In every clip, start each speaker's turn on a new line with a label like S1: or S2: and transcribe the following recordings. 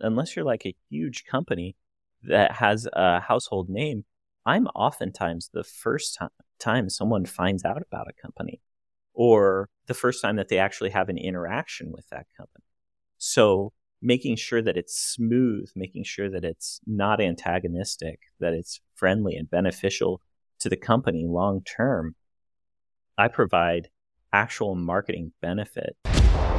S1: unless you're like a huge company that has a household name, I'm oftentimes the first time, time someone finds out about a company or the first time that they actually have an interaction with that company. So making sure that it's smooth, making sure that it's not antagonistic, that it's friendly and beneficial to the company long term. I provide actual marketing benefit.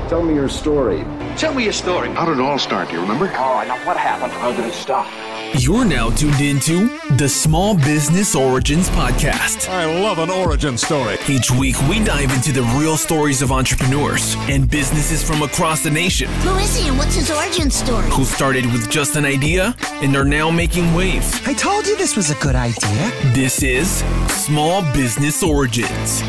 S2: Tell me your story.
S3: Tell me your story.
S4: How did it all start? Do you remember?
S3: Oh, now what happened? How did it stop?
S5: You're now tuned into the Small Business Origins Podcast.
S6: I love an origin story.
S5: Each week, we dive into the real stories of entrepreneurs and businesses from across the nation
S7: Who is he and what's his origin story?
S5: who started with just an idea and are now making waves.
S8: I told you this was a good idea.
S5: This is Small Business Origins.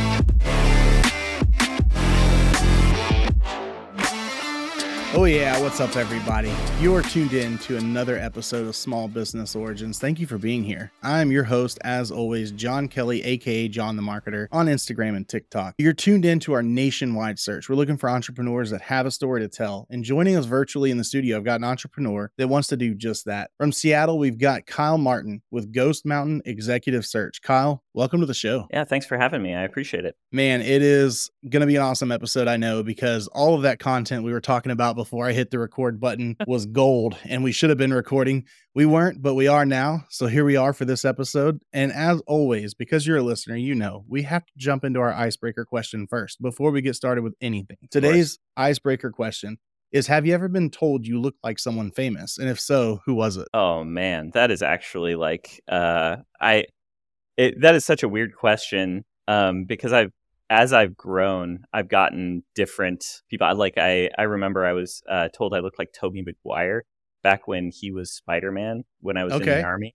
S9: Oh, yeah. What's up, everybody? You are tuned in to another episode of Small Business Origins. Thank you for being here. I'm your host, as always, John Kelly, aka John the Marketer, on Instagram and TikTok. You're tuned in to our nationwide search. We're looking for entrepreneurs that have a story to tell. And joining us virtually in the studio, I've got an entrepreneur that wants to do just that. From Seattle, we've got Kyle Martin with Ghost Mountain Executive Search. Kyle, welcome to the show.
S1: Yeah, thanks for having me. I appreciate it.
S9: Man, it is going to be an awesome episode, I know, because all of that content we were talking about before I hit the record button was gold, and we should have been recording. We weren't, but we are now. So here we are for this episode. And as always, because you're a listener, you know we have to jump into our icebreaker question first before we get started with anything. Today's icebreaker question is Have you ever been told you look like someone famous? And if so, who was it?
S1: Oh man, that is actually like uh I it that is such a weird question um because I've as I've grown, I've gotten different people. I like I I remember I was uh, told I looked like Tobey Maguire back when he was Spider Man when I was in the army,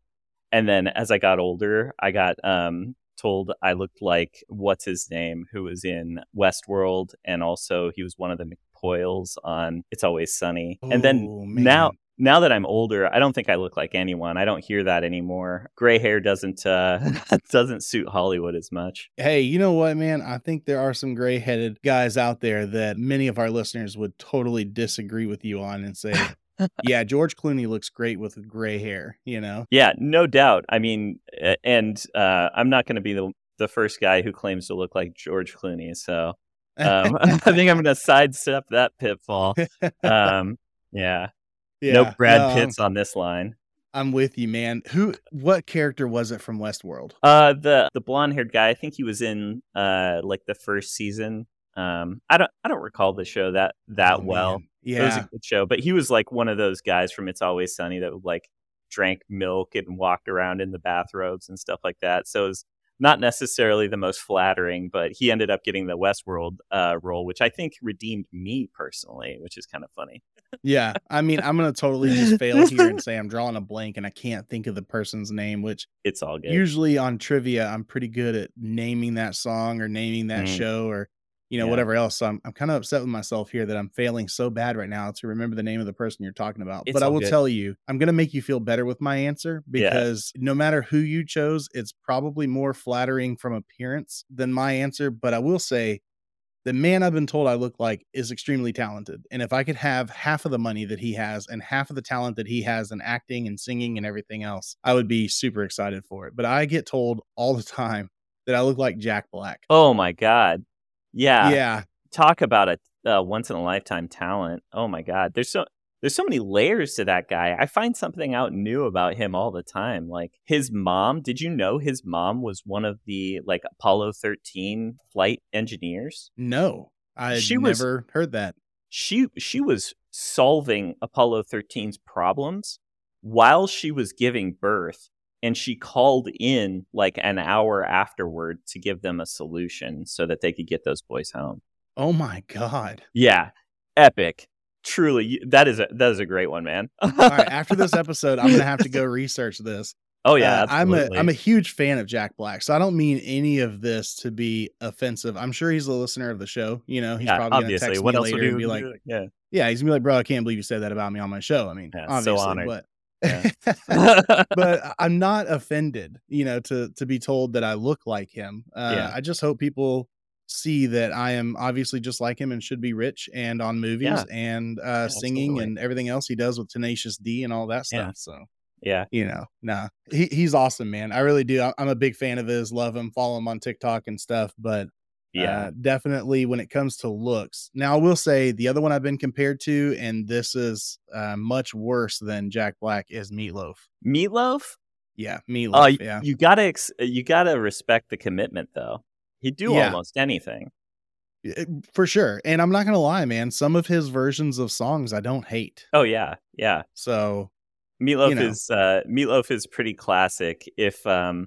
S1: and then as I got older, I got um told I looked like what's his name who was in Westworld, and also he was one of the McPoyles on It's Always Sunny, and then
S9: Oh, man.
S1: now now that I'm older, I don't think I look like anyone. I don't hear that anymore. Gray hair doesn't uh doesn't suit Hollywood as much.
S9: Hey, you know what, man? I think there are some gray headed guys out there that many of our listeners would totally disagree with you on and say, yeah, George Clooney looks great with gray hair, you know?
S1: Yeah, no doubt. I mean, and uh, I'm not going to be the the first guy who claims to look like George Clooney. So um, I think I'm going to sidestep that pitfall. Um, yeah,
S9: yeah,
S1: no Brad
S9: no,
S1: Pitts on this line.
S9: I'm with you, man. Who, what character was it from Westworld?
S1: Uh, the the blonde haired guy. I think he was in uh like the first season. Um, I don't I don't recall the show that that
S9: Oh,
S1: well.
S9: man.
S1: It was a good show, but he was like one of those guys from It's Always Sunny that would like drank milk and walked around in the bathrobes and stuff like that. So it was not necessarily the most flattering, but he ended up getting the Westworld uh, role, which I think redeemed me personally, which is kind of funny.
S9: Yeah. I mean, I'm going to totally just fail here and say I'm drawing a blank and I can't think of the person's name, which
S1: It's all good.
S9: usually on trivia, I'm pretty good at naming that song or naming that
S1: Mm.
S9: show or you know
S1: Yeah.
S9: whatever else. So I'm I'm kind of upset with myself here that I'm failing so bad right now to remember the name of the person you're talking about.
S1: It's
S9: but I will
S1: good.
S9: tell you, I'm gonna make you feel better with my answer
S1: Yeah.
S9: because no matter who you chose, it's probably more flattering from appearance than my answer. But I will say. The man I've been told I look like is extremely talented. And if I could have half of the money that he has and half of the talent that he has in acting and singing and everything else, I would be super excited for it. But I get told all the time that I look like Jack Black.
S1: oh my god, yeah,
S9: yeah.
S1: talk about a uh, once in a lifetime talent. Oh my god, there's so there's so many layers to that guy. I find something out new about him all the time. Like his mom, did you know his mom was one of the like Apollo 13 flight engineers?
S9: No, I
S1: She was-
S9: never heard that.
S1: She she was solving Apollo 13's problems while she was giving birth and she called in like an hour afterward to give them a solution so that they could get those boys home.
S9: Oh my God.
S1: Yeah, epic. Truly, that is a that is a great one, man.
S9: All right. After this episode, I'm going to have to go research this.
S1: oh yeah,
S9: Uh, I'm a. I'm a huge fan of Jack Black, so I don't mean any of this to be offensive. I'm sure he's a listener of the show. You know, he's
S1: yeah,
S9: probably
S1: obviously.
S9: text
S1: What
S9: me later and be like,
S1: yeah,
S9: "Yeah," he's gonna be like, "Bro, I can't believe you said that about me on my show." I mean,
S1: Yeah, so
S9: obviously,
S1: honored.
S9: but
S1: Yeah.
S9: but I'm not offended, you know, to to be told that I look like him. Uh,
S1: Yeah.
S9: I just hope people see that I am obviously just like him and should be rich and on movies
S1: Yeah.
S9: and uh, singing
S1: absolutely.
S9: and everything else he does with Tenacious D and all that
S1: Yeah.
S9: stuff. So
S1: Yeah.
S9: you know, nah, he, he's awesome, man. I really do. I'm a big fan of his. Love him. Follow him on TikTok and stuff. But
S1: Yeah.
S9: uh, definitely when it comes to looks. Now, I will say the other one I've been compared to, and this is uh, much worse than Jack Black, is Meatloaf.
S1: Meatloaf?
S9: Yeah, Meatloaf.
S1: You,
S9: yeah,
S1: you gotta ex- you gotta respect the commitment though. He'd do
S9: Yeah.
S1: almost anything.
S9: Uh, for sure. And I'm not gonna lie, man. Some of his versions of songs I don't hate.
S1: Oh yeah, yeah.
S9: So
S1: Meatloaf
S9: You know.
S1: is uh, Meatloaf is pretty classic. If um,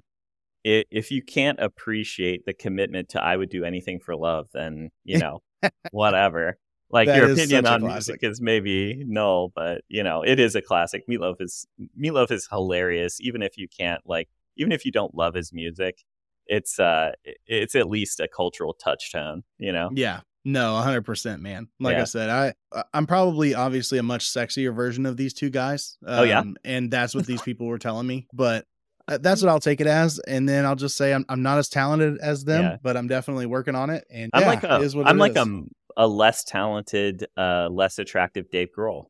S1: i if you can't appreciate the commitment to "I would do anything for love," then you know, whatever. Like
S9: That
S1: your opinion on music is maybe null, but you know, it is a classic. Meatloaf is Meatloaf is hilarious, even if you can't like, even if you don't love his music. It's uh, it's at least a cultural touchstone. You know.
S9: yeah. No, 100%, man. Like I said, I I'm probably obviously a much sexier version of these two guys.
S1: Oh, yeah?
S9: Um, and that's what these people were telling me. But uh, that's what I'll take it as, and then I'll just say I'm I'm not as talented as them,
S1: Yeah.
S9: but I'm definitely working on it. And
S1: I'm
S9: yeah,
S1: like a,
S9: it is what
S1: I'm like
S9: is.
S1: a, a less talented, uh, less attractive Dave Grohl.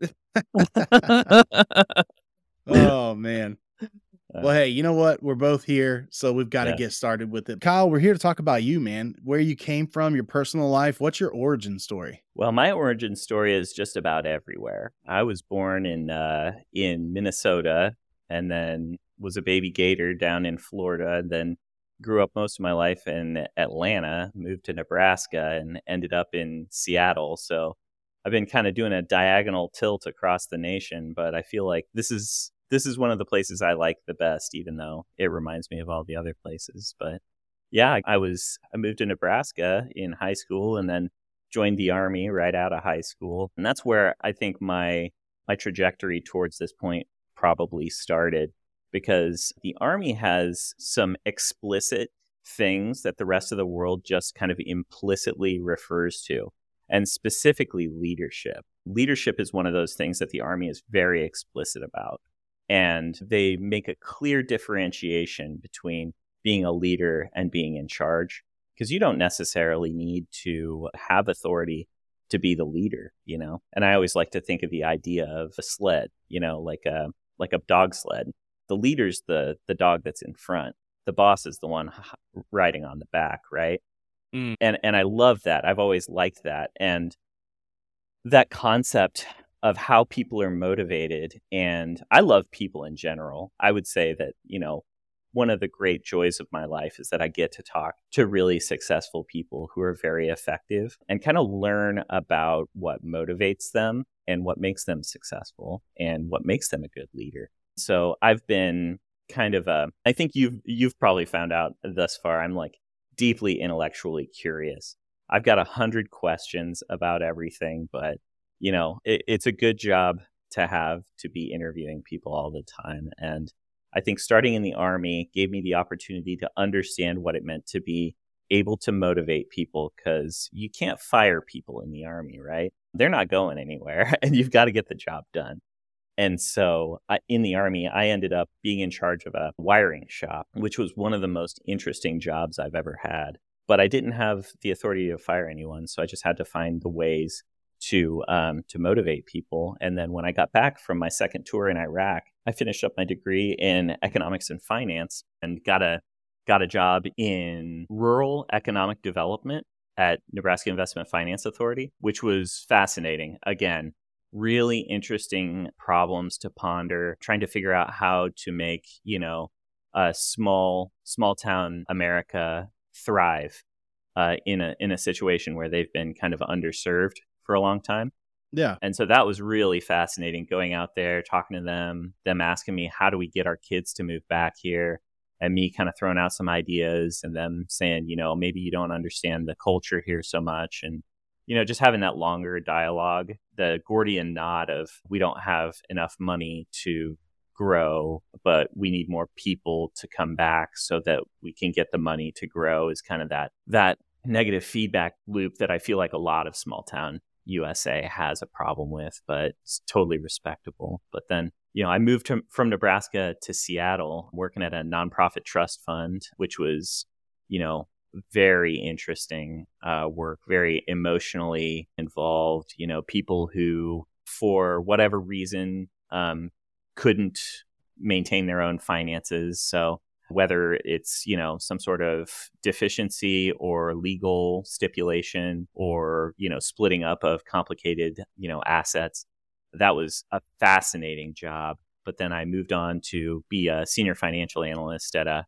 S9: oh man.
S1: Uh,
S9: Well, hey, you know what? We're both here, so we've got to
S1: Yeah.
S9: get started with it. Kyle, we're here to talk about you, man. Where you came from, your personal life. What's your origin story?
S1: Well, my origin story is just about everywhere. I was born in uh, in Minnesota, and then was a baby gator down in Florida, and then grew up most of my life in Atlanta. Moved to Nebraska, and ended up in Seattle. So I've been kind of doing a diagonal tilt across the nation. But I feel like this is this is one of the places I like the best, even though it reminds me of all the other places. But yeah, I- was I moved to Nebraska in high school, and then joined the army right out of high school. And that's where i think my my trajectory towards this point probably started because the army has some explicit things that the rest of the world just kind of implicitly refers to and specifically leadership. Leadership is one of those things that the army is very explicit about and they make a clear differentiation between being a leader and being in charge because you don't necessarily need to have authority to be the leader, you know. And I always like to think of the idea of a sled, you know, like a like a dog sled. The leader's the the dog that's in front. The boss is the one riding on the back, right?
S9: Mm.
S1: And and I love that. I've always liked that. And that concept of how people are motivated and I love people in general. I would say that, you know, one of the great joys of my life is that I get to talk to really successful people who are very effective and kind of learn about what motivates them and what makes them successful and what makes them a good leader. So I've been kind of a I think you've you've probably found out thus far I'm like deeply intellectually curious. I've got a hundred questions about everything, but you know, it, it's a good job to have to be interviewing people all the time and I think starting in the army gave me the opportunity to understand what it meant to be able to motivate people because you can't fire people in the army, right? They're not going anywhere and you've got to get the job done. And so I, in the army, I ended up being in charge of a wiring shop, which was one of the most interesting jobs I've ever had. But I didn't have the authority to fire anyone, so I just had to find the ways to um, to motivate people. And then when I got back from my second tour in Iraq, I finished up my degree in economics and finance and got a got a job in rural economic development at Nebraska Investment Finance Authority, which was fascinating. Again, really interesting problems to ponder, trying to figure out how to make, you know, a small small town America thrive uh, in a in a situation where they've been kind of underserved for a long time.
S9: Yeah.
S1: And so that was really fascinating going out there, talking to them, them asking me, how do we get our kids to move back here? And me kind of throwing out some ideas and them saying, you know, maybe you don't understand the culture here so much. And, you know, just having that longer dialogue, the Gordian knot of we don't have enough money to grow, but we need more people to come back so that we can get the money to grow is kind of that, that negative feedback loop that I feel like a lot of small town USA has a problem with, but it's totally respectable. But then, you know, I moved to, from Nebraska to Seattle working at a nonprofit trust fund, which was, you know, very interesting uh, work, very emotionally involved. You know, people who, for whatever reason, um, couldn't maintain their own finances. So whether it's you know some sort of deficiency or legal stipulation or you know splitting up of complicated you know assets. That was a fascinating job. But then i moved on to be a senior financial analyst at a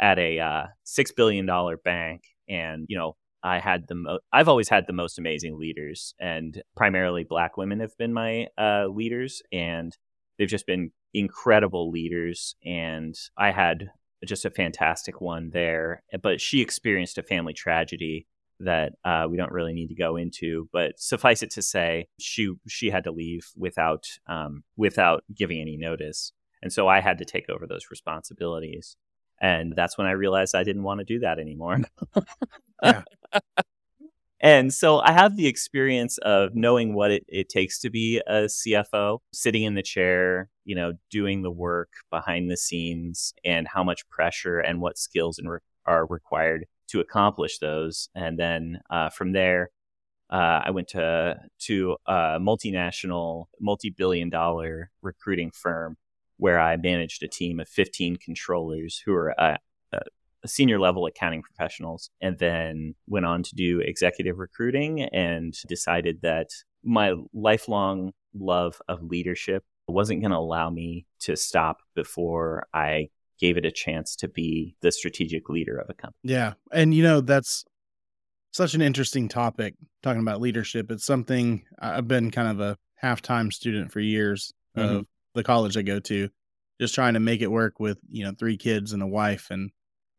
S1: at a uh, six billion dollar bank. And you know i had the mo- i've always had the most amazing leaders. And primarily black women have been my uh, leaders. And they've just been incredible leaders. And i had just a fantastic one there. But she experienced a family tragedy that uh, we don't really need to go into. But suffice it to say, she she had to leave without um, without giving any notice, and so I had to take over those responsibilities. And that's when I realized I didn't want to do that anymore. And so I have the experience of knowing what it, it takes to be a CFO, sitting in the chair, you know, doing the work behind the scenes and how much pressure and what skills and re- are required to accomplish those. And then uh, from there, uh, I went to to a multinational, multi-billion dollar recruiting firm where I managed a team of 15 controllers who are uh, senior level accounting professionals and then went on to do executive recruiting and decided that my lifelong love of leadership wasn't going to allow me to stop before I gave it a chance to be the strategic leader of a company.
S9: Yeah. And you know, that's such an interesting topic talking about leadership. It's something I've been kind of a half-time student for years
S1: Mhm.
S9: of the college I go to, just trying to make it work with, you know, three kids and a wife and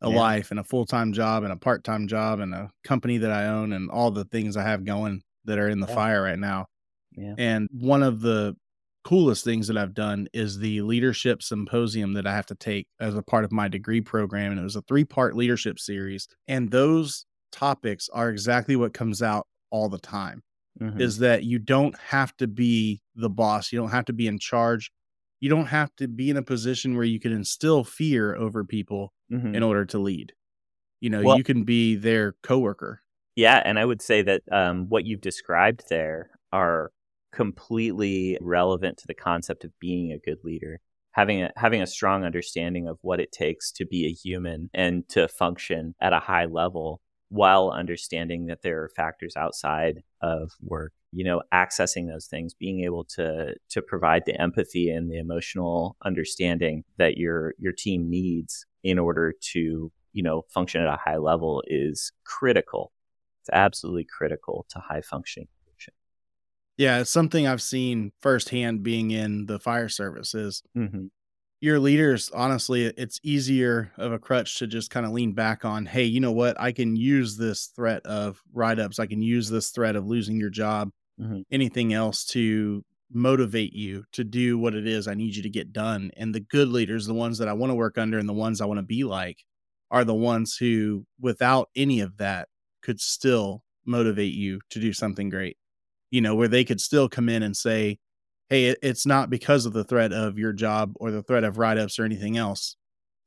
S9: a
S1: Yeah.
S9: life and a full-time job and a part-time job and a company that I own and all the things I have going that are in the
S1: Yeah.
S9: fire right now.
S1: Yeah.
S9: And one of the coolest things that I've done is the leadership symposium that I have to take as a part of my degree program. And it was a three part leadership series. And those topics are exactly what comes out all the time
S1: Mhm.
S9: is that you don't have to be the boss, you don't have to be in charge. You don't have to be in a position where you can instill fear over people
S1: Mhm.
S9: in order to lead. You know,
S1: Well-
S9: you can be their coworker.
S1: Yeah, and I would say that um, what you've described there are completely relevant to the concept of being a good leader. Having a having a strong understanding of what it takes to be a human and to function at a high level while understanding that there are factors outside of work. You know, accessing those things, being able to to provide the empathy and the emotional understanding that your your team needs in order to, you know, function at a high level is critical it's absolutely critical to high functioning.
S9: Yeah, it's something I've seen firsthand being in the fire service is
S1: Mm-hmm.
S9: Your leaders, honestly, it's easier of a crutch to just kind of lean back on, hey, you know what? I can use this threat of write ups. I can use this threat of losing your job,
S1: Mhm.
S9: anything else to motivate you to do what it is I need you to get done. And the good leaders, the ones that I want to work under and the ones I want to be like, are the ones who, without any of that, could still motivate you to do something great. You know, where they could still come in and say, hey, it, it's not because of the threat of your job or the threat of write ups or anything else.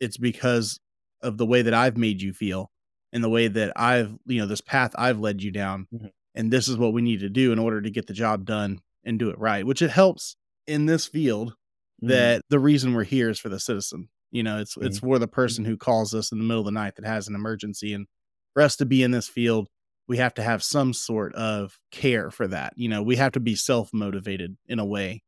S9: It's because of the way that I've made you feel and the way that I've, you know, this path I've led you down.
S1: Mhm.
S9: And this is what we need to do in order to get the job done and do it right, which it helps in this field
S1: Mm-hmm.
S9: that the reason we're here is for the citizen. You know, it's it's
S1: Mm-hmm.
S9: for the person who calls us in the middle of the night that has an emergency. And for us to be in this field, we have to have some sort of care for that. You know, we have to be self motivated in a way.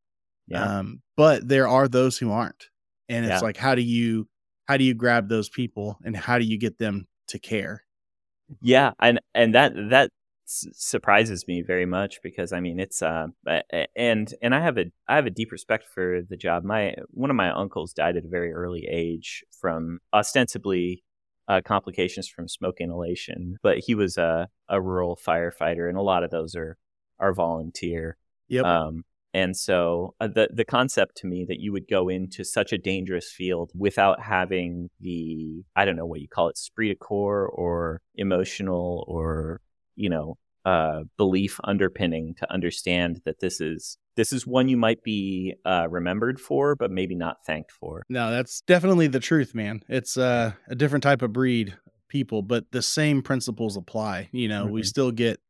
S1: yeah.
S9: Um, but there are those who aren't. And it's
S1: Yeah.
S9: like, how do you how do you grab those people and how do you get them to care?
S1: yeah, and and that that surprises me very much because I mean it's uh and and I have a I have a deep respect for the job. My one of my uncles died at a very early age from ostensibly uh, complications from smoke inhalation, but he was a a rural firefighter, and a lot of those are are volunteer.
S9: Yep.
S1: Um, and so uh, the the concept to me that you would go into such a dangerous field without having the I don't know what you call it, esprit de corps or emotional or you know uh, belief underpinning to understand that this is this is one you might be uh, remembered for, but maybe not thanked for.
S9: No, that's definitely the truth, man. It's uh, a different type of breed. people, but the same principles apply. You know, we
S1: Mhm.
S9: still get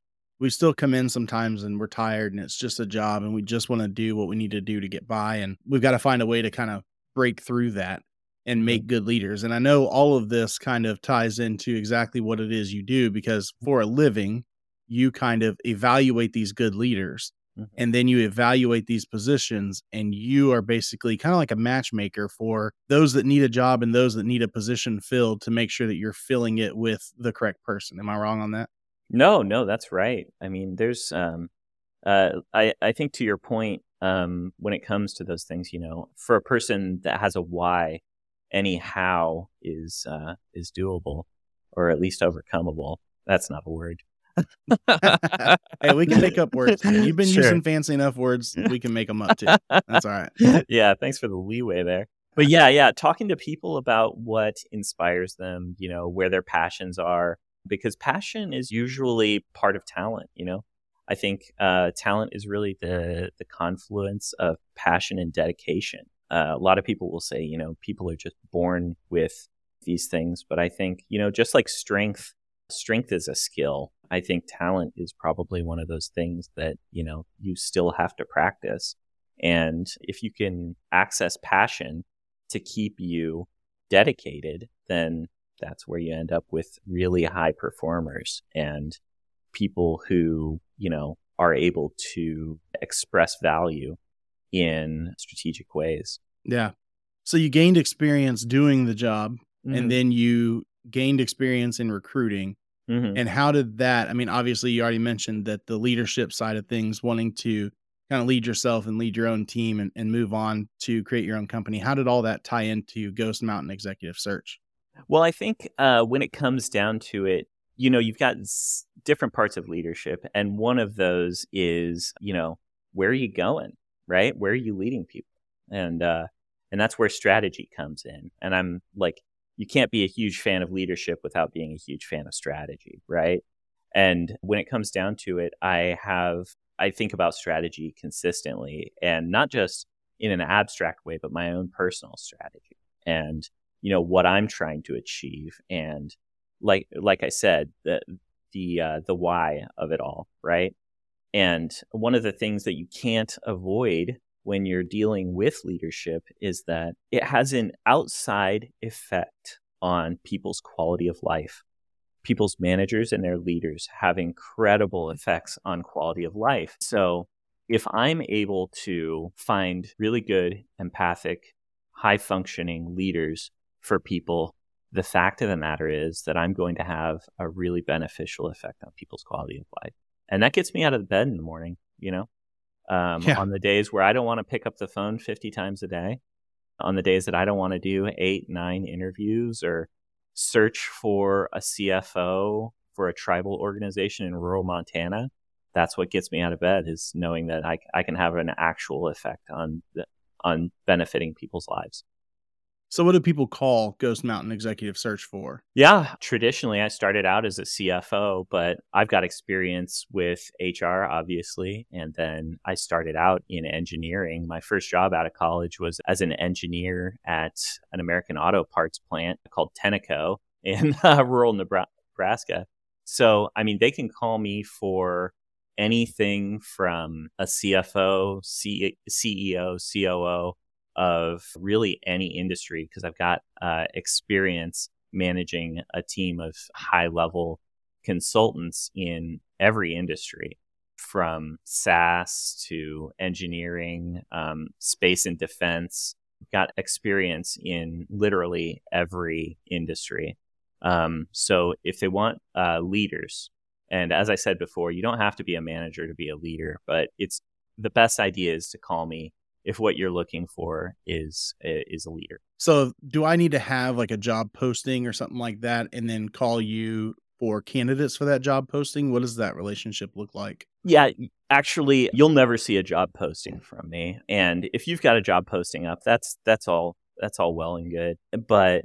S9: we still come in sometimes and we're tired and it's just a job and we just want to do what we need to do to get by and we've got to find a way to kind of break through that and make good leaders. And I know all of this kind of ties into exactly what it is you do because for a living, you kind of evaluate these good leaders
S1: Mhm.
S9: and then you evaluate these positions and you are basically kind of like a matchmaker for those that need a job and those that need a position filled to make sure that you're filling it with the correct person. Am I wrong on that?
S1: No, no, that's right. I mean, there's, um, uh, I, I think to your point, um, when it comes to those things, you know, for a person that has a why, any how is, uh, is doable or at least overcomeable. That's not a word.
S9: Hey, we can make up words. You've been
S1: Sure.
S9: using fancy enough words. We can make them up too. That's all right.
S1: yeah, thanks for the leeway there. But yeah, yeah, talking to people about what inspires them, you know, where their passions are, because passion is usually part of talent, you know. I think uh, talent is really the the confluence of passion and dedication. Uh, a lot of people will say, you know, people are just born with these things, but I think, you know, just like strength, strength is a skill. I think talent is probably one of those things that, you know, you still have to practice. And if you can access passion to keep you dedicated, then that's where you end up with really high performers and people who, you know, are able to express value in strategic ways.
S9: Yeah. So you gained experience doing the job
S1: Mhm.
S9: and then you gained experience in recruiting.
S1: Mhm.
S9: And how did that? I mean, obviously, you already mentioned that the leadership side of things, wanting to kind of lead yourself and lead your own team and, and move on to create your own company. How did all that tie into Ghost Mountain Executive Search?
S1: Well, I think uh, when it comes down to it, you know, you've got s- different parts of leadership, and one of those is, you know, where are you going, right? Where are you leading people, and uh, and that's where strategy comes in. And I'm like, you can't be a huge fan of leadership without being a huge fan of strategy, right? And when it comes down to it, I have I think about strategy consistently, and not just in an abstract way, but my own personal strategy, and you know what I'm trying to achieve, and like like I said, the the uh, the why of it all, right? And one of the things that you can't avoid when you're dealing with leadership is that it has an outside effect on people's quality of life. People's managers and their leaders have incredible effects on quality of life. So if I'm able to find really good, empathic, high functioning leaders for people, the fact of the matter is that I'm going to have a really beneficial effect on people's quality of life. And that gets me out of bed in the morning, you know, um,
S9: Yeah.
S1: on the days where I don't want to pick up the phone 50 times a day, on the days that I don't want to do eight, nine interviews or search for a CFO for a tribal organization in rural Montana. That's what gets me out of bed is knowing that I, I can have an actual effect on the, on benefiting people's lives.
S9: So, what do people call Ghost Mountain Executive Search for?
S1: Yeah, traditionally I started out as a CFO, but I've got experience with HR, obviously. And then I started out in engineering. My first job out of college was as an engineer at an American auto parts plant called Tenneco in uh, rural Nebraska. So, I mean, they can call me for anything from a CFO, C- CEO, COO of really any industry because I've got uh, experience managing a team of high level consultants in every industry from SaaS to engineering, um, space and defense. Got experience in literally every industry. Um, so if they want uh, leaders, and as I said before, you don't have to be a manager to be a leader, but it's the best idea is to call me if what you're looking for is eh, is a leader.
S9: So, do I need to have like a job posting or something like that and then call you for candidates for that job posting? What does that relationship look like?
S1: Yeah, actually, you'll never see a job posting from me. And if you've got a job posting up, that's that's all that's all well and good. But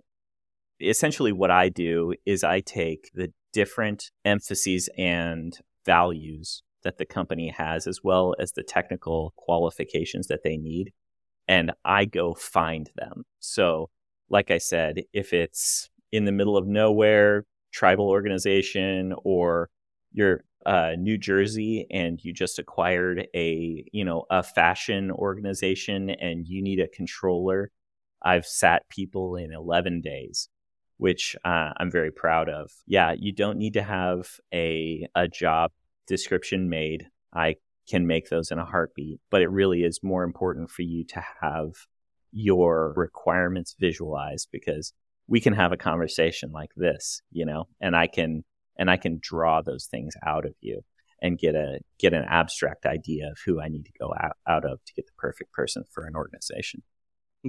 S1: essentially what I do is I take the different emphases and values that the company has as well as the technical qualifications that they need and I go find them. So, like I said, if it's in the middle of nowhere, tribal organization or you're uh, New Jersey and you just acquired a you know a fashion organization and you need a controller, I've sat people in 11 days, which uh, I'm very proud of. Yeah, you don't need to have a a job description made. I can make those in a heartbeat, but it really is more important for you to have your requirements visualized because we can have a conversation like this, you know, and I can and I can draw those things out of you and get a get an abstract idea of who I need to go out, out of to get the perfect person for an organization.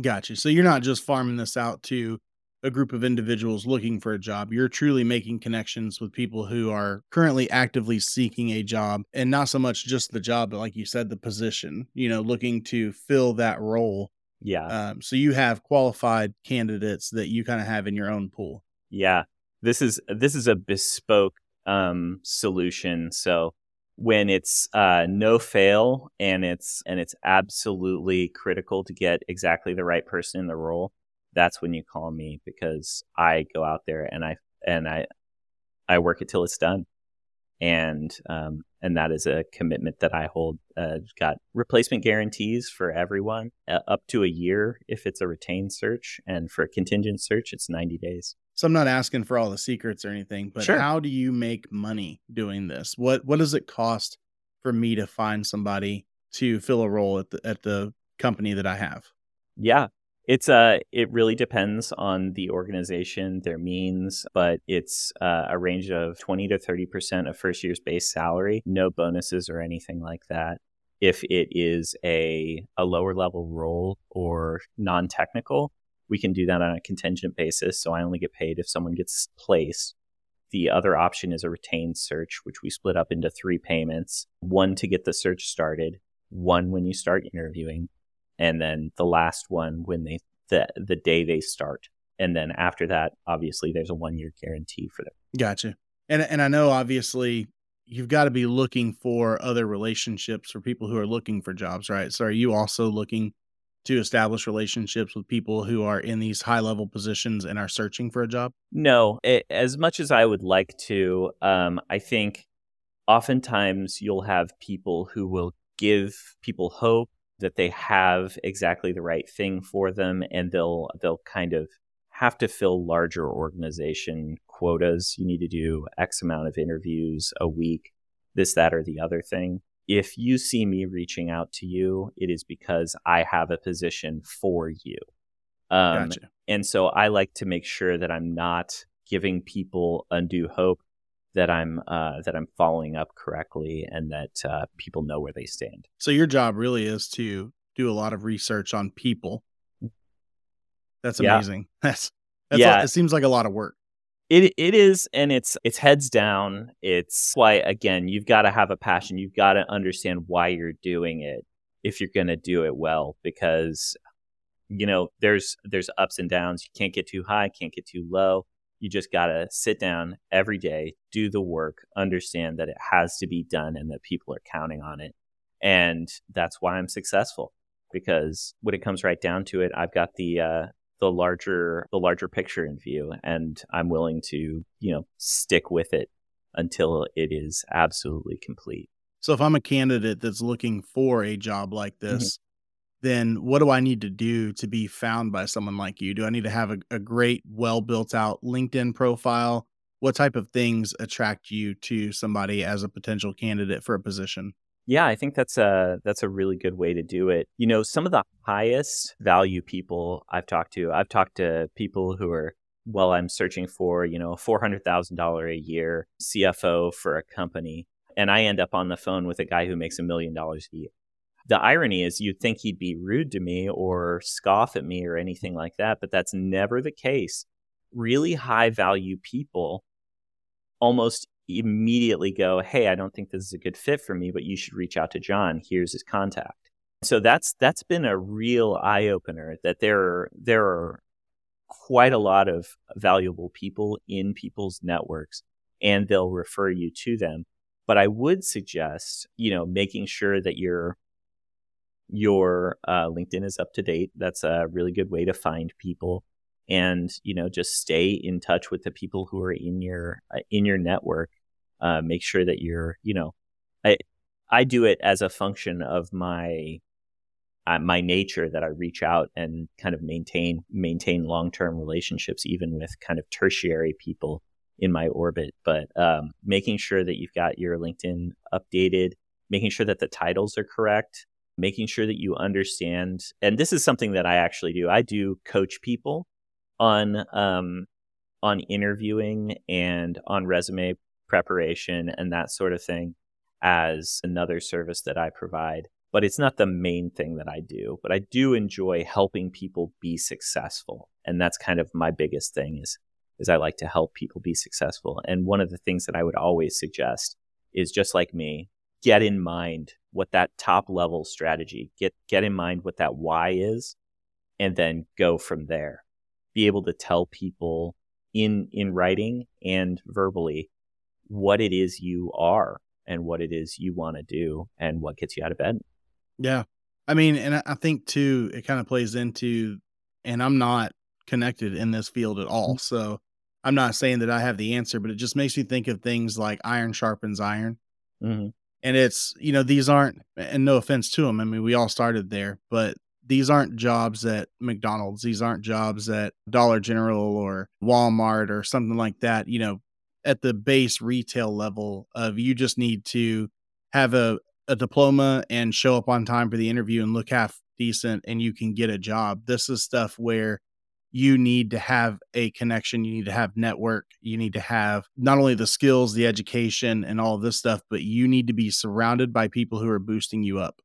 S9: Gotcha. So you're not just farming this out to a group of individuals looking for a job. You're truly making connections with people who are currently actively seeking a job and not so much just the job, but like you said, the position, you know, looking to fill that role.
S1: Yeah.
S9: Um, so you have qualified candidates that you kind of have in your own pool.
S1: Yeah this is this is a bespoke um, solution. So when it's uh, no fail and it's and it's absolutely critical to get exactly the right person in the role, that's when you call me because I go out there and I and I I work it till it's done, and um, and that is a commitment that I hold. Uh, got replacement guarantees for everyone uh, up to a year if it's a retained search, and for a contingent search, it's ninety days.
S9: So I'm not asking for all the secrets or anything, but
S1: Sure.
S9: how do you make money doing this? What what does it cost for me to find somebody to fill a role at the at the company that I have?
S1: Yeah. It's uh it really depends on the organization, their means, but it's uh, a range of 20 to 30% of first year's base salary, no bonuses or anything like that. If it is a a lower level role or non-technical, we can do that on a contingent basis, so I only get paid if someone gets placed. The other option is a retained search, which we split up into three payments one to get the search started, one when you start interviewing, and then the last one when they the the day they start and then after that obviously there's a one year guarantee for them
S9: Gotcha. And and I know obviously you've got to be looking for other relationships for people who are looking for jobs, right? So are you also looking to establish relationships with people who are in these high level positions and are searching for a job?
S1: no a as much as i would like to um, i think oftentimes you'll have people who will give people hope that they have exactly the right thing for them and they'll they'll kind of have to fill larger organization quotas. You need to do x amount of interviews a week this that or the other thing. If you see me reaching out to you it is because i have a position for you. Um,
S9: Gotcha.
S1: and so I like to make sure that I'm not giving people undue hope, that I'm uh, that I'm following up correctly, and that uh, people know where they stand.
S9: So your job really is to do a lot of research on people. That's
S1: Yeah.
S9: amazing. That's that's
S1: Yeah.
S9: it seems like a lot of work.
S1: It it is, and it's it's heads down. It's why again you've got to have a passion. You've got to understand why you're doing it if you're going to do it well, because you know there's there's ups and downs. You can't get too high, can't get too low. You just got to sit down every day, do the work, understand that it has to be done, and that people are counting on it. And that's why I'm successful because when it comes right down to it, I've got the uh, the larger the larger picture in view and i'm willing to you know stick with it until it is absolutely complete
S9: So if I'm a candidate that's looking for a job like
S1: Mm-hmm.
S9: Then what do I need to do to be found by someone like you? Do I need to have a, a great, well built out LinkedIn profile? What type of things attract you to somebody as a potential candidate for a position?
S1: yeah i think that's a that's a really good way to do it you know some of the highest value people i've talked to i've talked to people who are well i'm searching for you know a $400000 a year cfo for a company and i end up on the phone with a guy who makes a million dollars a year the irony is you'd think he'd be rude to me or scoff at me or anything like that, but that's never the case. Really high value people almost immediately go, "Hey, I don't think this is a good fit for me, but you should reach out to John. Here's his contact." So that's that's been a real eye opener that there are, there are quite a lot of valuable people in people's networks and they'll refer you to them. But I would suggest, you know, making sure that your your uh, LinkedIn is up to date. That's a really good way to find people. and you know just stay in touch with the people who are in your uh, in your network uh, make sure that you're you know i i do it as a function of my uh, my nature that i reach out and kind of maintain maintain long-term relationships even with kind of tertiary people in my orbit but um, making sure that you've got your linkedin updated making sure that the titles are correct making sure that you understand and this is something that i actually do i do coach people on um, on interviewing and on resume preparation and that sort of thing as another service that I provide. But it's not the main thing that I do. But I do enjoy helping people be successful, and that's kind of my biggest thing is is I like to help people be successful. And one of the things that I would always suggest is just like me, get in mind what that top level strategy, get get in mind what that why is, and then go from there be able to tell people in in writing and verbally what it is you are and what it is you want to do and what gets you out of bed.
S9: Yeah. I mean, and I think too, it kind of plays into, and I'm not connected in this field at all. Mm-hmm. So I'm not saying that I have the answer, but it just makes me think of things like iron sharpens iron. Mm-hmm. And it's, you know, these aren't, and no offense to them. I mean, we all started there, but these aren't jobs at McDonald's. These aren't jobs at Dollar General or Walmart or something like that. You know, at the base retail level of you just need to have a, a diploma and show up on time for the interview and look half decent and you can get a job. This is stuff where you need to have a connection. You need to have network. You need to have not only the skills, the education, and all this stuff, but you need to be surrounded by people who are boosting you up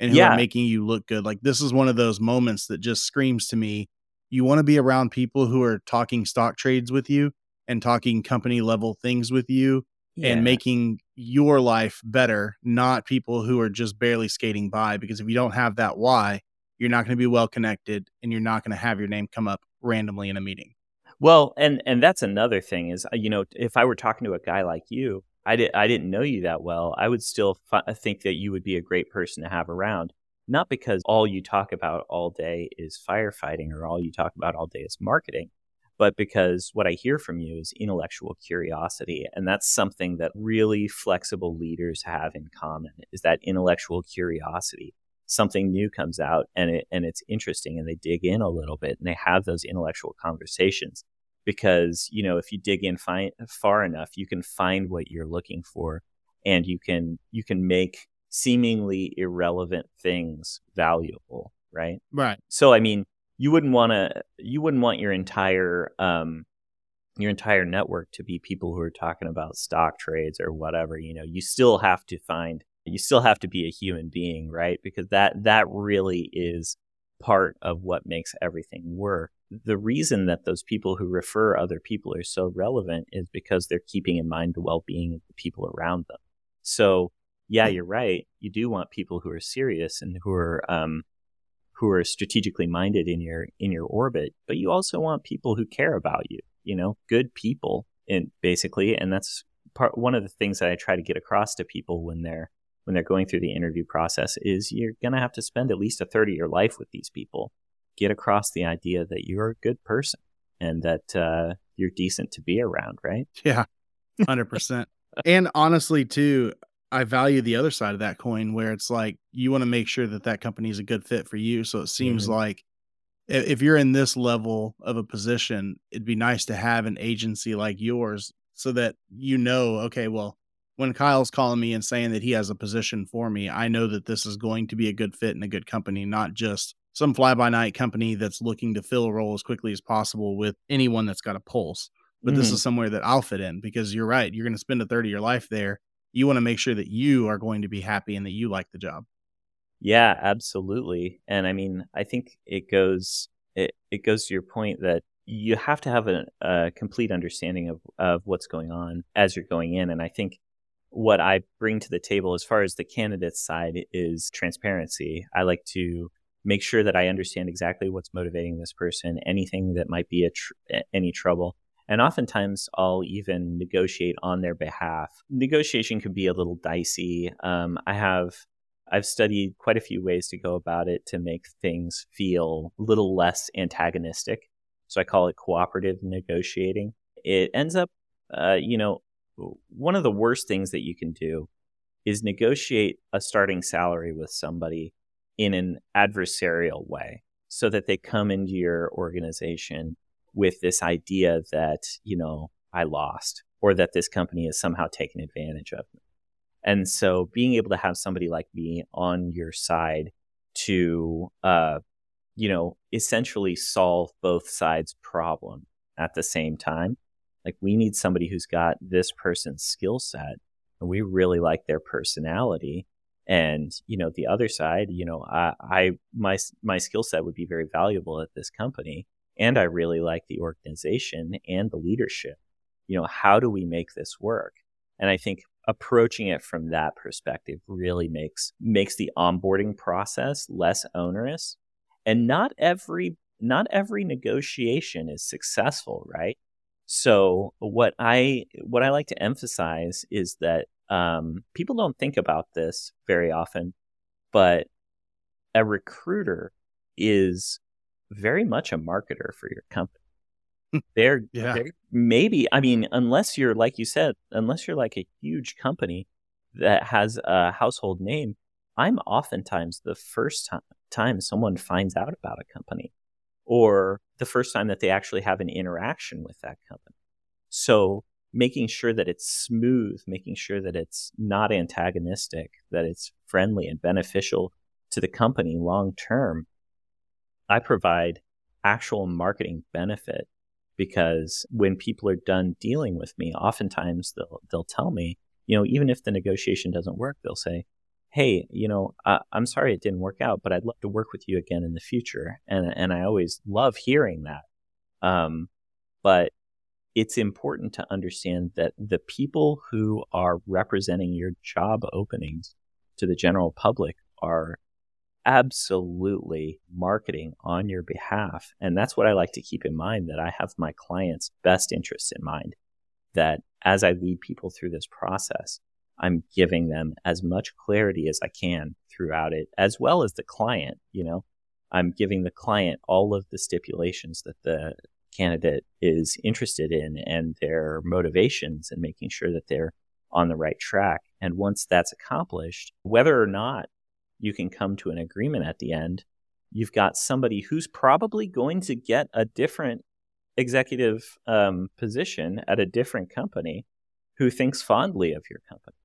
S9: and who yeah. are making you look good. Like this is one of those moments that just screams to me. You want to be around people who are talking stock trades with you and talking company level things with you yeah. and making your life better, not people who are just barely skating by. Because if you don't have that why, you're not going to be well connected and you're not going to have your name come up randomly in a meeting.
S1: Well, and and that's another thing is uh, you know if I were talking to a guy like you I, did, I didn't know you that well, I would still f- uh, think that you would be a great person to have around. Not because all you talk about all day is firefighting or all you talk about all day is marketing, but because what I hear from you is intellectual curiosity. And that's something that really flexible leaders have in common is that intellectual curiosity. Something new comes out and it, and it's interesting and they dig in a little bit and they have those intellectual conversations because you know if you dig in fi- far enough you can find what you're looking for and you can you can make seemingly irrelevant things valuable right?
S9: Right.
S1: So i mean you wouldn't want to you wouldn't want your entire um your entire network to be people who are talking about stock trades or whatever you know? You still have to find you still have to be a human being right because that that really is part of what makes everything work the reason that those people who refer other people are so relevant is because they're keeping in mind the well-being of the people around them. So, yeah, you're right. You do want people who are serious and who are um, who are strategically minded in your in your orbit, but you also want people who care about you. You know, good people, and basically, and that's part one of the things that I try to get across to people when they're when they're going through the interview process is you're going to have to spend at least a third of your life with these people get across the idea that you're a good person and that uh, you're decent to be around, right?
S9: Yeah, 100%. and honestly, too, I value the other side of that coin where it's like you want to make sure that that company is a good fit for you. So it seems mm-hmm. like if you're in this level of a position, it'd be nice to have an agency like yours so that you know, okay, well, when Kyle's calling me and saying that he has a position for me, I know that this is going to be a good fit in a good company, not just some fly by night company that's looking to fill a role as quickly as possible with anyone that's got a pulse. But mm-hmm. this is somewhere that I'll fit in because you're right. You're going to spend a third of your life there. You want to make sure that you are going to be happy and that you like the job.
S1: Yeah, absolutely. And I mean, I think it goes it, it goes to your point that you have to have a, a complete understanding of, of what's going on as you're going in. And I think what I bring to the table as far as the candidate side is transparency. I like to make sure that I understand exactly what's motivating this person, anything that might be a tr- any trouble. And oftentimes, I'll even negotiate on their behalf. Negotiation can be a little dicey. Um, I have I've studied quite a few ways to go about it to make things feel a little less antagonistic. So I call it cooperative negotiating. It ends up, uh, you know, one of the worst things that you can do is negotiate a starting salary with somebody in an adversarial way so that they come into your organization with this idea that, you know, I lost or that this company has somehow taken advantage of me. And so being able to have somebody like me on your side to, uh, you know, essentially solve both sides' problem at the same time. Like we need somebody who's got this person's skill set and we really like their personality. And, you know, the other side, you know, I, I my, my skill set would be very valuable at this company. And I really like the organization and the leadership. You know, how do we make this work? And I think approaching it from that perspective really makes makes the onboarding process less onerous and not every not every negotiation is successful right so what i what i like to emphasize is that um, people don't think about this very often but a recruiter is very much a marketer for your company. They're,
S9: Yeah.
S1: they're maybe, I mean, unless you're, like you said, unless you're like a huge company that has a household name, I'm oftentimes the first time, time someone finds out about a company or the first time that they actually have an interaction with that company. So making sure that it's smooth, making sure that it's not antagonistic, that it's friendly and beneficial to the company long term. I provide actual marketing benefit because when people are done dealing with me, oftentimes they'll they'll tell me, you know, even if the negotiation doesn't work, they'll say, "Hey, you know, uh, I'm sorry it didn't work out, but I'd love to work with you again in the future." And and I always love hearing that. Um, but it's important to understand that the people who are representing your job openings to the general public are absolutely marketing on your behalf. And that's what I like to keep in mind that I have my clients' best interests in mind. That as I lead people through this process, I'm giving them as much clarity as I can throughout it, as well as the client. You know, I'm giving the client all of the stipulations that the candidate is interested in and their motivations and making sure that they're on the right track. And once that's accomplished, whether or not you can come to an agreement at the end, you've got somebody who's probably going to get a different executive um, position at a different company who thinks fondly of your company.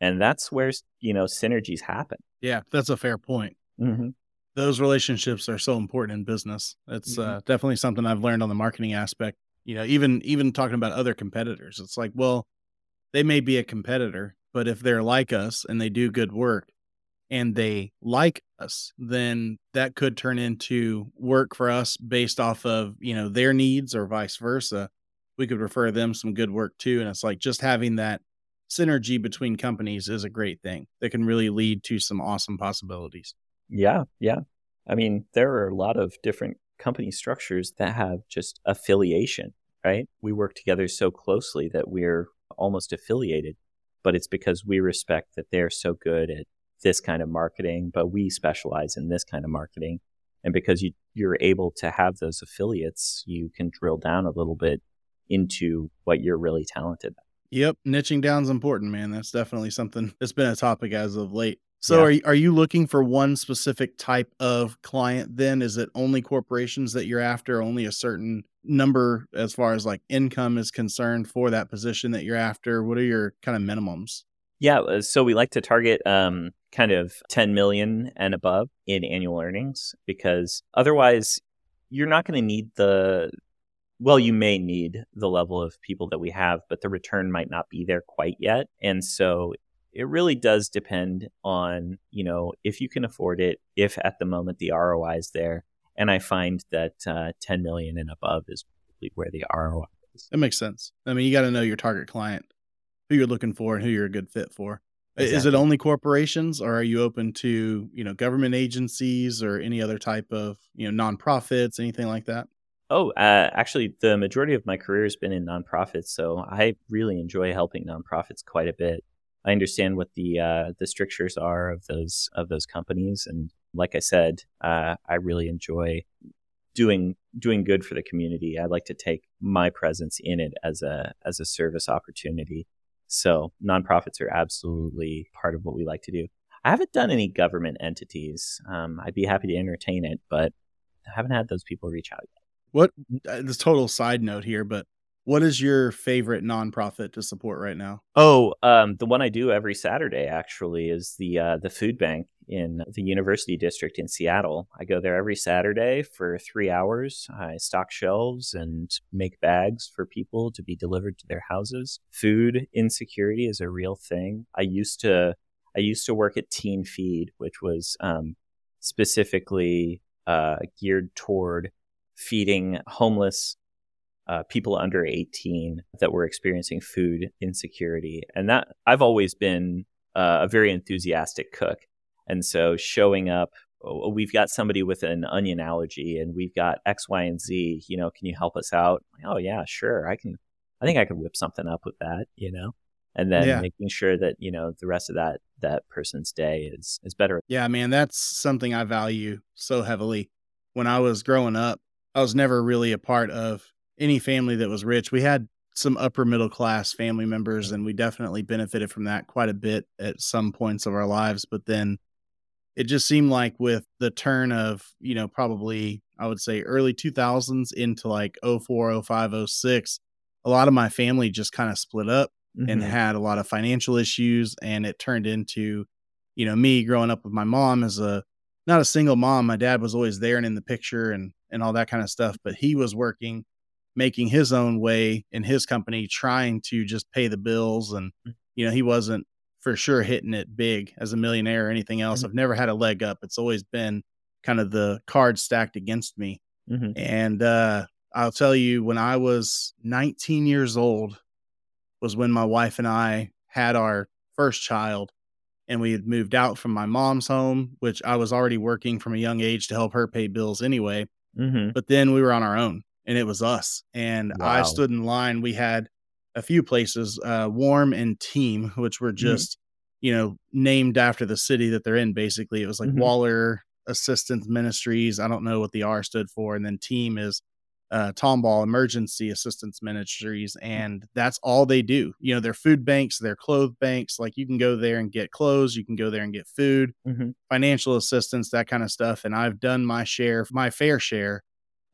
S1: And that's where, you know, synergies happen.
S9: Yeah, that's a fair point.
S1: Mm-hmm.
S9: Those relationships are so important in business. It's
S1: Mhm.
S9: uh, definitely something I've learned on the marketing aspect. You know, even even talking about other competitors, it's like, well, they may be a competitor, but if they're like us and they do good work and they like us, then that could turn into work for us based off of, you know, their needs or vice versa. We could refer them some good work too. And it's like just having that synergy between companies is a great thing that can really lead to some awesome possibilities.
S1: Yeah, yeah. I mean, there are a lot of different company structures that have just affiliation, right? We work together so closely that we're almost affiliated, but it's because we respect that they're so good at this kind of marketing, but we specialize in this kind of marketing. And because you, you're able to have those affiliates, you can drill down a little bit into what you're really talented at.
S9: Yep, niching down is important, man. That's definitely something that's been a topic as of late. So,
S1: Yeah.
S9: are you, are you looking for one specific type of client? Then is it only corporations that you're after? Only a certain number as far as like income is concerned for that position that you're after? What are your kind of minimums?
S1: Yeah, uh, so we like to target um, kind of 10 million and above in annual earnings because otherwise you're not going to need the well, you may need the level of people that we have, but the return might not be there quite yet. And so it really does depend on, you know, if you can afford it, if at the moment the ROI is there. And I find that uh, 10 million and above is probably where the ROI is.
S9: That makes sense. I mean, you got to know your target client, who you're looking for, and who you're a good fit for. I- Is it only corporations, or are you open to you know government agencies or any other type of you know nonprofits, anything like that?
S1: Oh, uh, actually, the majority of my career has been in nonprofits, so I really enjoy helping nonprofits quite a bit. I understand what the uh, the strictures are of those of those companies, and like I said, uh, I really enjoy doing doing good for the community. I like to take my presence in it as a as a service opportunity. So nonprofits are absolutely part of what we like to do. I haven't done any government entities. Um, I'd be happy to entertain it, but I haven't had those people reach out yet.
S9: What uh, this total side note here, but what is your favorite nonprofit to support right now?
S1: Oh, um, the one I do every Saturday actually is the uh, the food bank in the University District in Seattle. I go there every Saturday for three hours. I stock shelves and make bags for people to be delivered to their houses. Food insecurity is a real thing. I used to I used to work at Teen Feed, which was um, specifically uh, geared toward feeding homeless uh, people under 18 that were experiencing food insecurity. And that I've always been uh, a very enthusiastic cook. And so showing up, oh, we've got somebody with an onion allergy and we've got X, Y, and Z, you know, can you help us out? oh, yeah, sure. I can, I think I could whip something up with that, you know? And then yeah. making sure that, you know, the rest of that, that person's day is, is better.
S9: Yeah, man, that's something I value so heavily. When I was growing up, I was never really a part of any family that was rich. We had some upper middle class family members, and we definitely benefited from that quite a bit at some points of our lives. But then it just seemed like with the turn of, you know, probably I would say early 2000s into like 04, 05, 06, a lot of my family just kind of split up mm-hmm. and had a lot of financial issues. And it turned into, you know, me growing up with my mom as a not a single mom. My dad was always there and in the picture and and all that kind of stuff, but he was working making his own way in his company, trying to just pay the bills. And, mm. you know, he wasn't for sure hitting it big as a millionaire or anything else. Mm-hmm. I've never had a leg up. It's always been kind of the card stacked against me. Mm-hmm. And uh, I'll tell you, when I was 19 years old, was when my wife and I had our first child. And we had moved out from my mom's home, which I was already working from a young age to help her pay bills anyway. Mm-hmm. But then we were on our own and it was us. And wow. I stood in line. We had a few places, uh, Warm and Team, which were mm-hmm. just, mm-hmm. you know, named after the city that they're in. Basically, it was like mm-hmm. Waller Assistance Ministries. I don't know what the R stood for, and then Team is uh, Tomball Emergency Assistance Ministries, mm. and that's all they do. You know, they're food banks, they're clothes banks. Like you can go there and get clothes, you can go there and get food, mm-hmm. financial assistance, that kind of stuff. And I've done my share, my fair share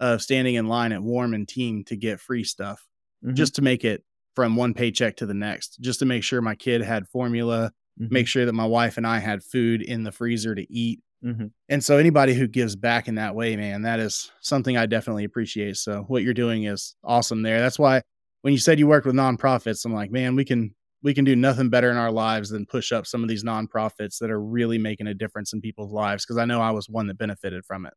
S9: of standing in line at Warm and Team to get free stuff mm-hmm. just to make it from one paycheck to the next, just to make sure my kid had formula, mm-hmm. make sure that my wife and I had food in the freezer to eat. Mm-hmm. And so anybody who gives back in that way, man, that is something I definitely appreciate. So what you're doing is awesome there. That's why when you said you worked with nonprofits, I'm like, man, we can we can do nothing better in our lives than push up some of these nonprofits that are really making a difference in people's lives because I know I was one that benefited from it.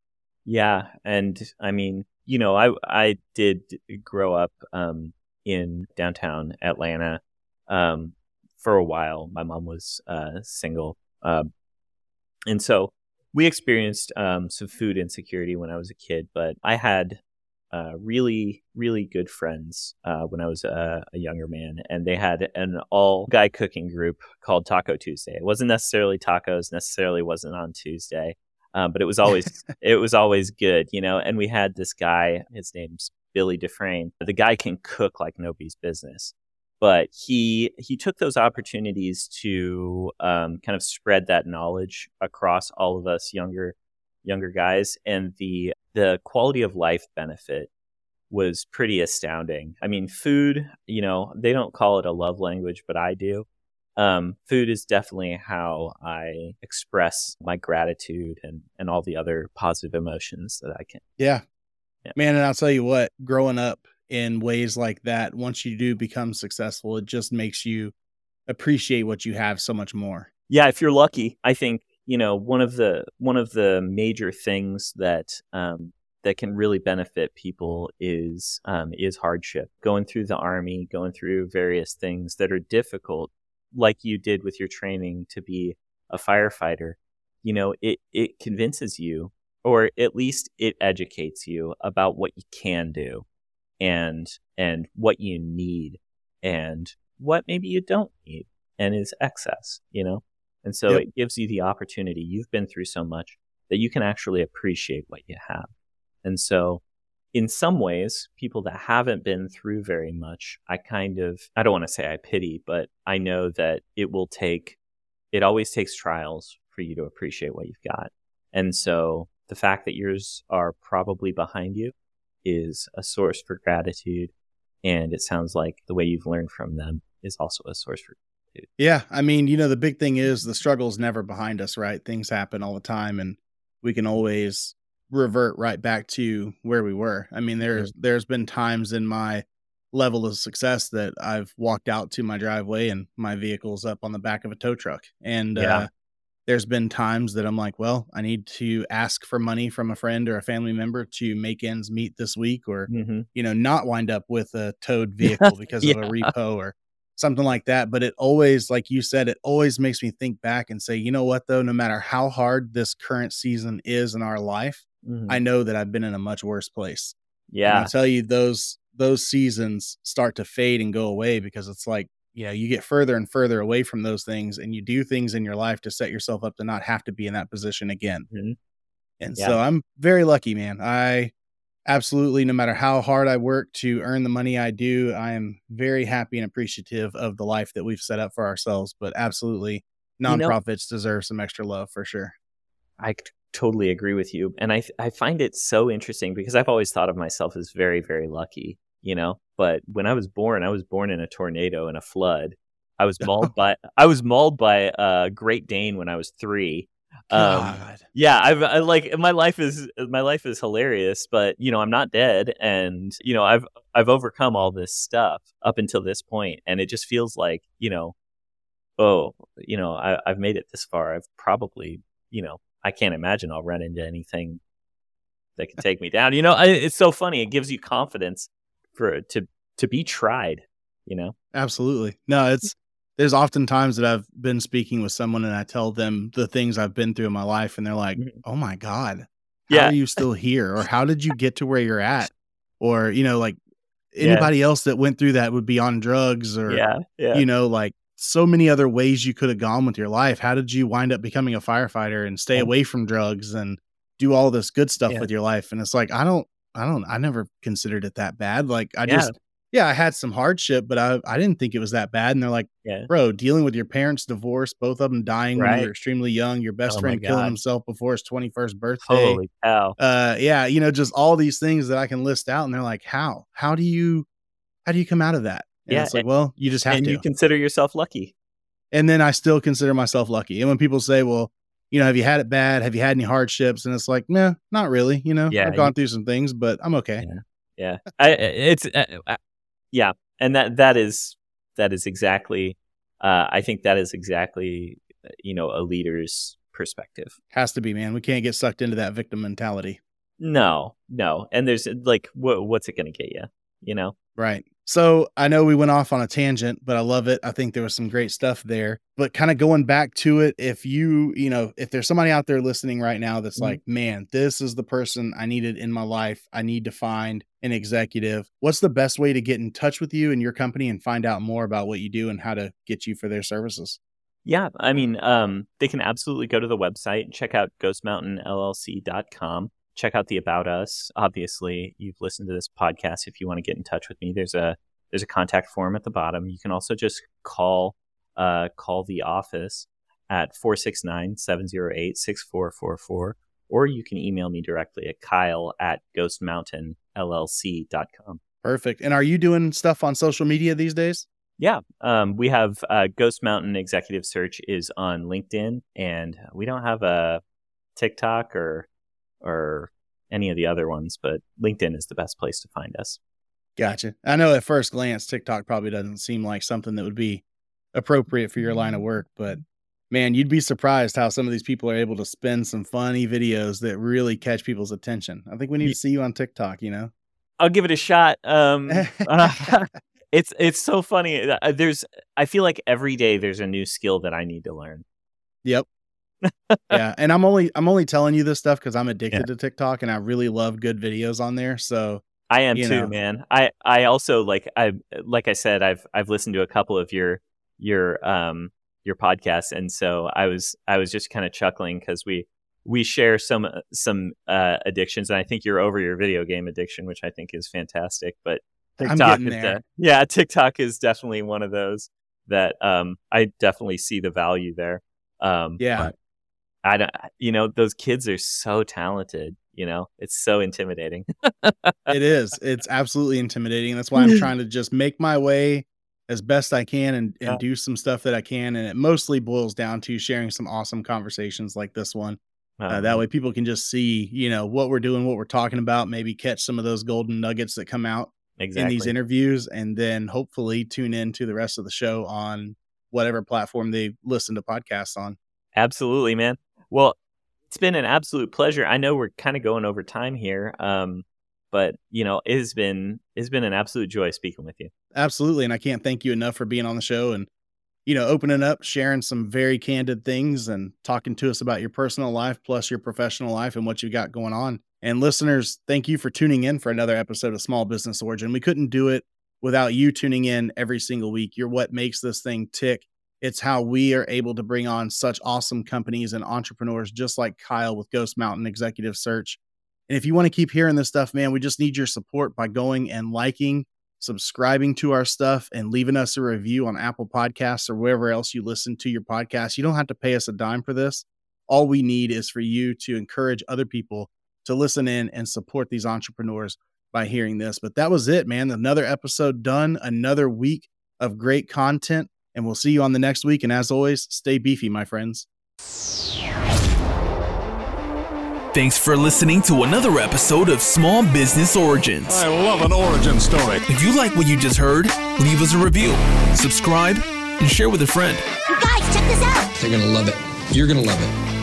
S1: Yeah, and I mean, you know, I I did grow up um, in downtown Atlanta um, for a while. My mom was uh, single, um, and so we experienced um, some food insecurity when I was a kid. But I had uh, really, really good friends uh, when I was a, a, younger man, and they had an all guy cooking group called Taco Tuesday. It wasn't necessarily tacos, necessarily wasn't on Tuesday, um, but it was always it was always good, you know. And we had this guy, his name's Billy Dufresne. The guy can cook like nobody's business, but he he took those opportunities to um, kind of spread that knowledge across all of us younger younger guys, and the the quality of life benefit was pretty astounding. I mean, food, you know, they don't call it a love language, but I do um, food is definitely how I express my gratitude and, and all the other positive emotions that I can.
S9: Yeah. yeah. Man, and I'll tell you what, growing up in ways like that, once you do become successful, it just makes you appreciate what you have so much more.
S1: Yeah, if you're lucky, I think, you know, one of the one of the major things that um, that can really benefit people is um, is hardship. Going through the army, going through various things that are difficult like you did with your training to be a firefighter, you know, it, it convinces you, or at least it educates you about what you can do and, and what you need and what maybe you don't need and is excess, you know? And so yep. it gives you the opportunity. You've been through so much that you can actually appreciate what you have. And so, in some ways, people that haven't been through very much, I kind of, I don't want to say I pity, but I know that it will take, it always takes trials for you to appreciate what you've got. And so, the fact that yours are probably behind you is a source for gratitude. And it sounds like the way you've learned from them is also a source for gratitude.
S9: Yeah. I mean, you know, the big thing is the struggle's never behind us, right? Things happen all the time and we can always revert right back to where we were. I mean, there's there's been times in my level of success that I've walked out to my driveway and my vehicle's up on the back of a tow truck. And
S1: Yeah.
S9: uh there's been times that I'm like, well, I need to ask for money from a friend or a family member to make ends meet this week or
S1: hmm
S9: you know, not wind up with a towed vehicle because of a repo or something like that. But it always, like you said, it always makes me think back and say, you know what, though, no matter how hard this current season is in our life,
S1: Mhm.
S9: I know that I've been in a much worse place. And
S1: yeah.
S9: I'll tell you, those those seasons start to fade and go away because it's like, you know, you get further and further away from those things and you do things in your life to set yourself up to not have to be in that position again.
S1: Mhm.
S9: And
S1: Yeah.
S9: so I'm very lucky, man. I absolutely, no matter how hard I work to earn the money I do, I am very happy and appreciative of the life that we've set up for ourselves. But absolutely,
S1: You know-
S9: nonprofits deserve some extra love for sure.
S1: i totally agree with you, and I I find it so interesting because I've always thought of myself as very very lucky, you know. But when I was born, I was born in a tornado and a flood. I was mauled by I was mauled by a Great Dane when I was three. Um,
S9: God.
S1: yeah, I've I, like my life is my life is hilarious, but you know I'm not dead, and you know I've I've overcome all this stuff up until this point, and it just feels like you know, oh, you know I, I've made it this far. I've probably you know I can't imagine I'll run into anything that can take me down. You know, I, it's so funny. It gives you confidence for to to be tried. You know,
S9: Absolutely. No, it's there's often times that I've been speaking with someone and I tell them the things I've been through in my life and they're like,
S1: Mhm.
S9: "Oh my god. How
S1: Yeah.
S9: are you still here?" or "How did you get to where you're at?" or, you know, like
S1: Yeah.
S9: anybody else that went through that would be on drugs or
S1: yeah, yeah,
S9: you know, like so many other ways you could have gone with your life. How did you wind up becoming a firefighter and stay
S1: Yeah.
S9: away from drugs and do all this good stuff
S1: Yeah.
S9: with your life? And it's like, I don't, I don't, I never considered it that bad. Like, I
S1: Yeah.
S9: just, yeah, I had some hardship, but I, I didn't think it was that bad. And they're like,
S1: yeah.
S9: bro, dealing with your parents' divorce, both of them dying when you're extremely young, your best
S1: Oh
S9: friend killing himself before his 21st birthday.
S1: Holy cow!
S9: Uh, yeah, you know, just all these things that I can list out. And they're like, how, how do you, how do you come out of that? And
S1: Yeah,
S9: it's like,
S1: and-
S9: well, you just have
S1: And
S9: to
S1: you consider yourself lucky.
S9: and then I still consider myself lucky. And when people say, "Well, you know, have you had it bad? Have you had any hardships?" and it's like, "No, not really. You know,
S1: Yeah,
S9: I've gone through some things, but I'm okay."
S1: Yeah, I it's uh, uh, yeah, and that that is that is exactly. Uh, I think that is exactly you know a leader's perspective.
S9: Has to be, man. We can't get sucked into that victim mentality,
S1: No, no, and there's like, what what's it going to get you? You know?
S9: right? So I know we went off on a tangent, but I love it. I think there was some great stuff there. But kind of going back to it, if you, you know, if there's somebody out there listening right now that's
S1: Mhm.
S9: like, man, this is the person I needed in my life. I need to find an executive. What's the best way to get in touch with you and your company and find out more about what you do and how to get you for their services?
S1: Yeah, I mean, um, they can absolutely go to the website and check out ghostmountainllc.com. Check out the about us. Obviously, you've listened to this podcast. If you want to get in touch with me, there's a there's a contact form at the bottom. You can also just call uh, call the office at 469-708-6444 or you can email me directly at kyle at ghostmountainllc.com.
S9: Perfect. And are you doing stuff on social media these days?
S1: Yeah, um, we have uh, Ghost Mountain Executive Search is on LinkedIn, and we don't have a TikTok or or any of the other ones, but LinkedIn is the best place to find us.
S9: Gotcha. I know at first glance, TikTok probably doesn't seem like something that would be appropriate for your line of work, but man, you'd be surprised how some of these people are able to spin some funny videos that really catch people's attention. I think we need to see you on TikTok, you know?
S1: I'll give it a shot. Um, uh, it's it's so funny. Uh, There's I feel like every day there's a new skill that I need to learn.
S9: Yep. Yeah, and I'm only I'm only telling you this stuff because I'm addicted to TikTok and I really love good videos on there. So
S1: I am too,
S9: know.
S1: man. I I also like I like I said I've I've listened to a couple of your your um your podcasts, and so I was I was just kind of chuckling because we we share some some uh, addictions, and I think you're over your video game addiction, which I think is fantastic. But TikTok is
S9: there.
S1: de- yeah, TikTok is definitely one of those that um, I definitely see the value there. Um,
S9: Yeah.
S1: I don't, you know, those kids are so talented. You know, it's so intimidating.
S9: it is. It's absolutely intimidating. That's why I'm trying to just make my way as best I can and, and
S1: Yeah.
S9: do some stuff that I can. And it mostly boils down to sharing some awesome conversations like this one. Uh,
S1: Um,
S9: that way people can just see, you know, what we're doing, what we're talking about, maybe catch some of those golden nuggets that come out
S1: exactly.
S9: in these interviews, and then hopefully tune in to the rest of the show on whatever platform they listen to podcasts on.
S1: Absolutely, man. Well, it's been an absolute pleasure. I know we're kind of going over time here, um, but you know, it has been it's been an absolute joy speaking with you.
S9: Absolutely. And I can't thank you enough for being on the show and, you know, opening up, sharing some very candid things and talking to us about your personal life plus your professional life and what you got going on. And listeners, thank you for tuning in for another episode of Small Business Origin. We couldn't do it without you tuning in every single week. You're what makes this thing tick. It's how we are able to bring on such awesome companies and entrepreneurs just like Kyle with Ghost Mountain Executive Search. And if you want to keep hearing this stuff, man, we just need your support by going and liking, subscribing to our stuff, and leaving us a review on Apple Podcasts or wherever else you listen to your podcast. You don't have to pay us a dime for this. All we need is for you to encourage other people to listen in and support these entrepreneurs by hearing this. But that was it, man. Another episode done, another week of great content. And we'll see you on the next week. And as always, stay beefy, my friends.
S5: Thanks for listening to another episode of Small Business Origins.
S6: I love an origin story.
S5: If you like what you just heard, leave us a review, subscribe, and share with a friend.
S7: You guys, check this out.
S4: They're going to love it. You're going to love it.